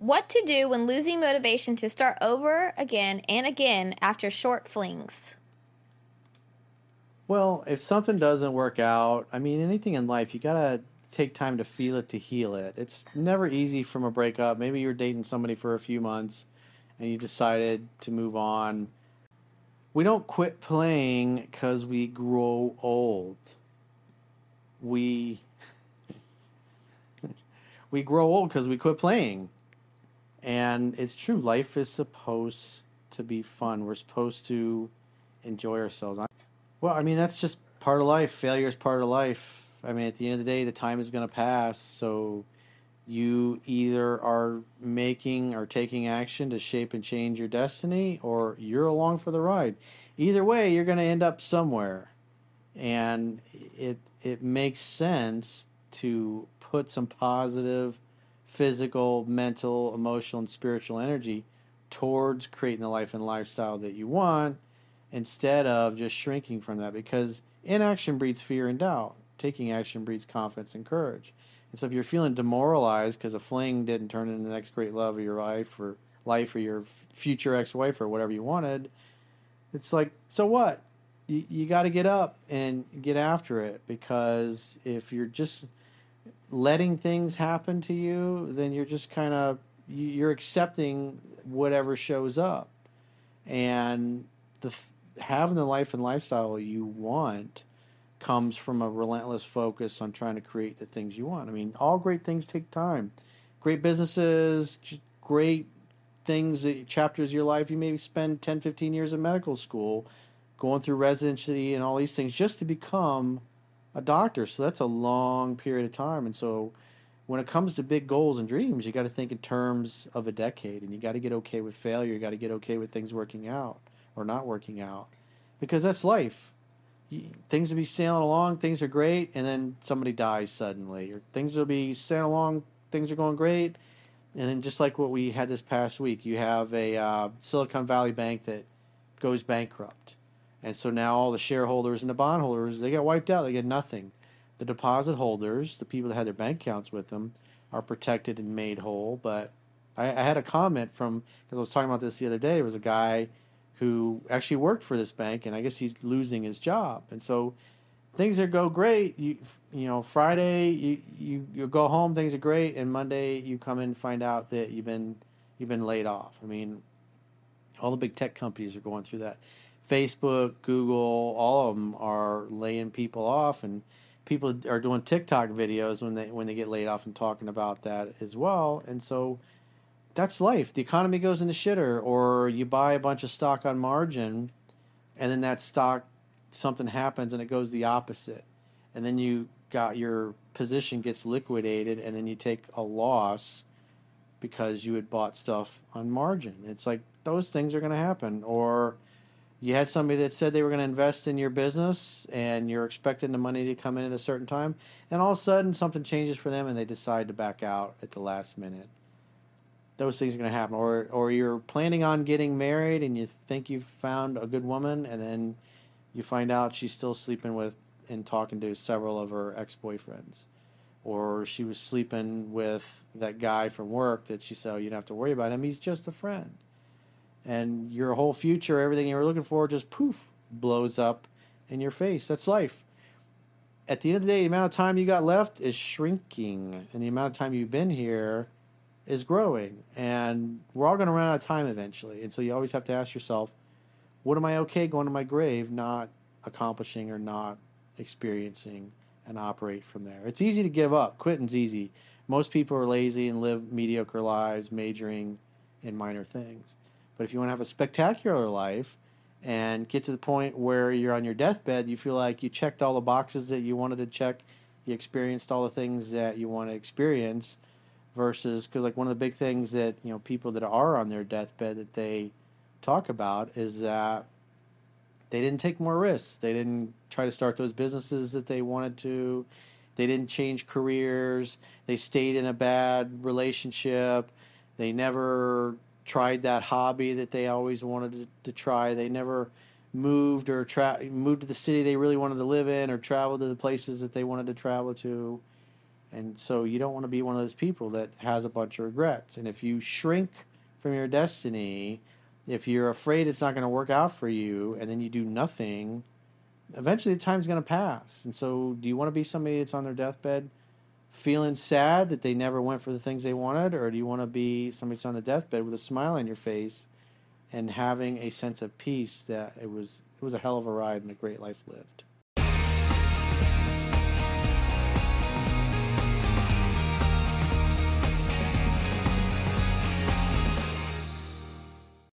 What to do when losing motivation to start over again and again after short flings? Well, if something doesn't work out, I mean, anything in life, you gotta take time to feel it to heal it. It's never easy from a breakup. Maybe you're dating somebody for a few months and you decided to move on. We don't quit playing because we grow old. We we grow old because we quit playing. And it's true. Life is supposed to be fun. We're supposed to enjoy ourselves. Well, I mean, that's just part of life. Failure is part of life. I mean, at the end of the day, the time is going to pass. So you either are making or taking action to shape and change your destiny, or you're along for the ride. Either way, you're going to end up somewhere. And it it makes sense to put some positive physical, mental, emotional, and spiritual energy towards creating the life and lifestyle that you want instead of just shrinking from that because inaction breeds fear and doubt. Taking action breeds confidence and courage. And so if you're feeling demoralized because a fling didn't turn into the next great love of your life or life or your future ex-wife or whatever you wanted, it's like, so what? You, you got to get up and get after it because if you're just letting things happen to you, then you're just kind of you're accepting whatever shows up, and the having the life and lifestyle you want comes from a relentless focus on trying to create the things you want. I mean, all great things take time. Great businesses, great things, chapters of your life. You maybe spend 10, 15 years in medical school, going through residency and all these things just to become a doctor. So that's a long period of time. And so when it comes to big goals and dreams, you got to think in terms of a decade and you got to get okay with failure. You got to get okay with things working out or not working out because that's life. things will be sailing along, things are great, and then somebody dies suddenly. Or things will be sailing along, things are going great. And then just like what we had this past week, you have a uh, Silicon Valley bank that goes bankrupt and so now all the shareholders and the bondholders, they get wiped out. They get nothing. The deposit holders, the people that had their bank accounts with them, are protected and made whole. But I, I had a comment from, because I was talking about this the other day, there was a guy who actually worked for this bank, and I guess he's losing his job. And so things are go great. You you know Friday you, you you go home, things are great, and Monday you come in and find out that you've been you've been laid off. I mean, all the big tech companies are going through that. Facebook, Google, all of them are laying people off, and people are doing TikTok videos when they when they get laid off and talking about that as well. And so that's life. The economy goes into shitter, or you buy a bunch of stock on margin, and then that stock something happens and it goes the opposite, and then you got your position gets liquidated, and then you take a loss because you had bought stuff on margin. It's like those things are going to happen, or you had somebody that said they were going to invest in your business and you're expecting the money to come in at a certain time and all of a sudden something changes for them and they decide to back out at the last minute. Those things are going to happen. Or or you're planning on getting married and you think you've found a good woman and then you find out she's still sleeping with and talking to several of her ex-boyfriends. Or she was sleeping with that guy from work that she said oh, you don't have to worry about him. He's just a friend and your whole future, everything you were looking for, just poof, blows up in your face. That's life. At the end of the day, the amount of time you got left is shrinking, and the amount of time you've been here is growing. And we're all going to run out of time eventually. And so you always have to ask yourself, what am I okay going to my grave not accomplishing or not experiencing and operate from there? It's easy to give up. Quitting's easy. Most people are lazy and live mediocre lives, majoring in minor things. But if you want to have a spectacular life and get to the point where you're on your deathbed, you feel like you checked all the boxes that you wanted to check, you experienced all the things that you want to experience, versus because like one of the big things that you know people that are on their deathbed that they talk about is that they didn't take more risks. They didn't try to start those businesses that they wanted to. They didn't change careers. They stayed in a bad relationship. They never tried that hobby that they always wanted to, to try. They never moved or tra- moved to the city they really wanted to live in or traveled to the places that they wanted to travel to. And so you don't want to be one of those people that has a bunch of regrets. And if you shrink from your destiny, if you're afraid it's not going to work out for you and then you do nothing, eventually the time's going to pass. And so do you want to be somebody that's on their deathbed feeling sad that they never went for the things they wanted, or do you want to be somebody's on the deathbed with a smile on your face and having a sense of peace that it was it was a hell of a ride and a great life lived?